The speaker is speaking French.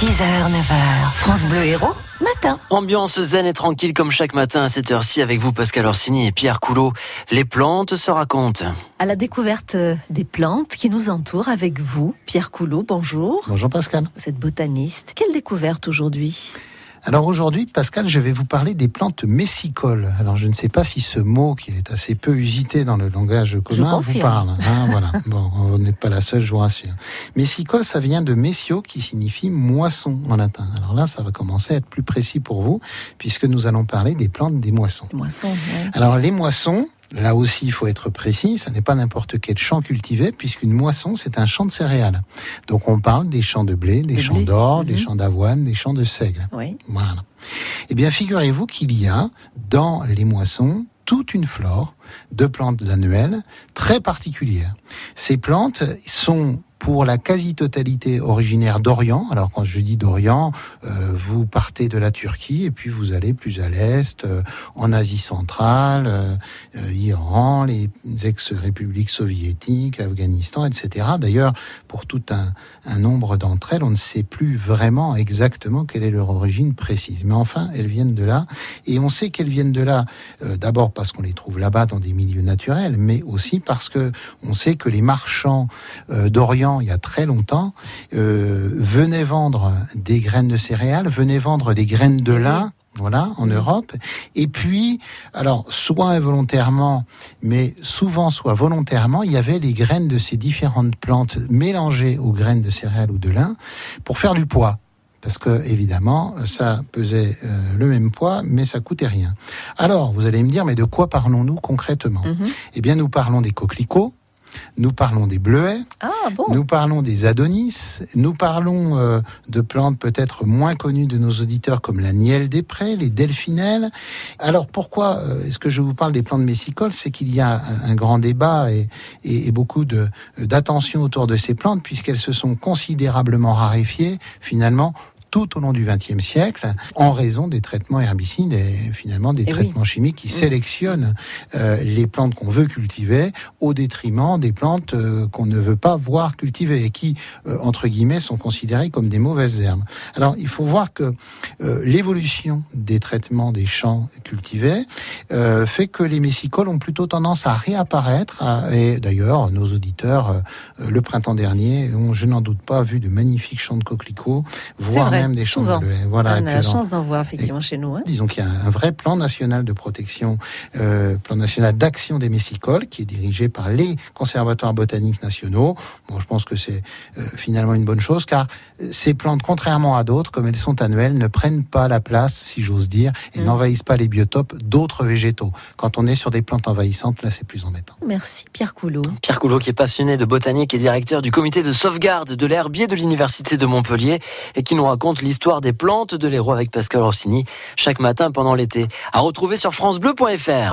6h, 9h, France Bleu Héros, matin. Ambiance zen et tranquille comme chaque matin à cette heure-ci avec vous Pascal Orsini et Pierre Coulot. Les plantes se racontent. À la découverte euh, des plantes qui nous entourent avec vous, Pierre Coulot, bonjour. Bonjour Pascal. Vous êtes botaniste. Quelle découverte aujourd'hui? Alors aujourd'hui, Pascal, je vais vous parler des plantes messicoles. Alors je ne sais pas si ce mot, qui est assez peu usité dans le langage commun, vous parle. Hein, voilà. Bon, on n'est pas la seule, je vous rassure. Messicole, ça vient de messio, qui signifie moisson en latin. Alors là, ça va commencer à être plus précis pour vous, puisque nous allons parler des plantes des moissons. Moissons. Alors les moissons, Là aussi, il faut être précis, ça n'est pas n'importe quel champ cultivé, puisqu'une moisson, c'est un champ de céréales. Donc on parle des champs de blé, des champs d'or, des mhm. champs d'avoine, des champs de seigle. Oui. Voilà. Eh bien, figurez-vous qu'il y a dans les moissons toute une flore de plantes annuelles très particulières. Ces plantes sont pour la quasi-totalité originaire d'Orient. Alors quand je dis d'Orient, euh, vous partez de la Turquie et puis vous allez plus à l'est, euh, en Asie centrale, euh, Iran, les ex-républiques soviétiques, l'Afghanistan, etc. D'ailleurs, pour tout un, un nombre d'entre elles, on ne sait plus vraiment exactement quelle est leur origine précise. Mais enfin, elles viennent de là. Et on sait qu'elles viennent de là, d'abord parce qu'on les trouve là-bas dans des milieux naturels, mais aussi parce que on sait que les marchands d'Orient il y a très longtemps, euh, venaient vendre des graines de céréales, venaient vendre des graines de lin. Voilà, en Europe. Et puis, alors, soit involontairement, mais souvent, soit volontairement, il y avait les graines de ces différentes plantes mélangées aux graines de céréales ou de lin pour faire du poids parce que évidemment ça pesait euh, le même poids, mais ça coûtait rien. Alors vous allez me dire, mais de quoi parlons-nous concrètement? Mm-hmm. Eh bien, nous parlons des coquelicots, nous parlons des bleuets, ah, nous parlons des adonis, nous parlons euh, de plantes peut-être moins connues de nos auditeurs comme la nielle des prés, les delphinelles. Alors pourquoi euh, est-ce que je vous parle des plantes messicoles? C'est qu'il y a un, grand débat et, et, et beaucoup d'attention autour de ces plantes puisqu'elles se sont considérablement raréfiées finalement tout au long du XXe siècle en raison des traitements herbicides et finalement des eh traitements chimiques qui mm. sélectionnent euh, les plantes qu'on veut cultiver au détriment des plantes euh, qu'on ne veut pas voir cultiver et qui, euh, entre guillemets, sont considérées comme des mauvaises herbes. Alors, il faut voir que l'évolution des traitements des champs cultivés fait que les messicoles ont plutôt tendance à réapparaître. et d'ailleurs, nos auditeurs, le printemps dernier, ont, je n'en doute pas, vu de magnifiques champs de coquelicots, voire des souvent. Voilà, on a la chance d'en voir effectivement chez nous. Hein. Disons qu'il y a un vrai plan national de protection, euh, plan national d'action des messicoles, qui est dirigé par les conservatoires botaniques nationaux. Bon, je pense que c'est euh, finalement une bonne chose, car ces plantes, contrairement à d'autres, comme elles sont annuelles, ne prennent pas la place, si j'ose dire, et mm. n'envahissent pas les biotopes d'autres végétaux. Quand on est sur des plantes envahissantes, là, c'est plus embêtant. Merci Pierre Coulot. Pierre Coulot, qui est passionné de botanique et directeur du comité de sauvegarde de l'herbier de l'université de Montpellier, et qui nous raconte l'histoire des plantes de l'héros avec Pascal Rossini chaque matin pendant l'été. À retrouver sur francebleu.fr.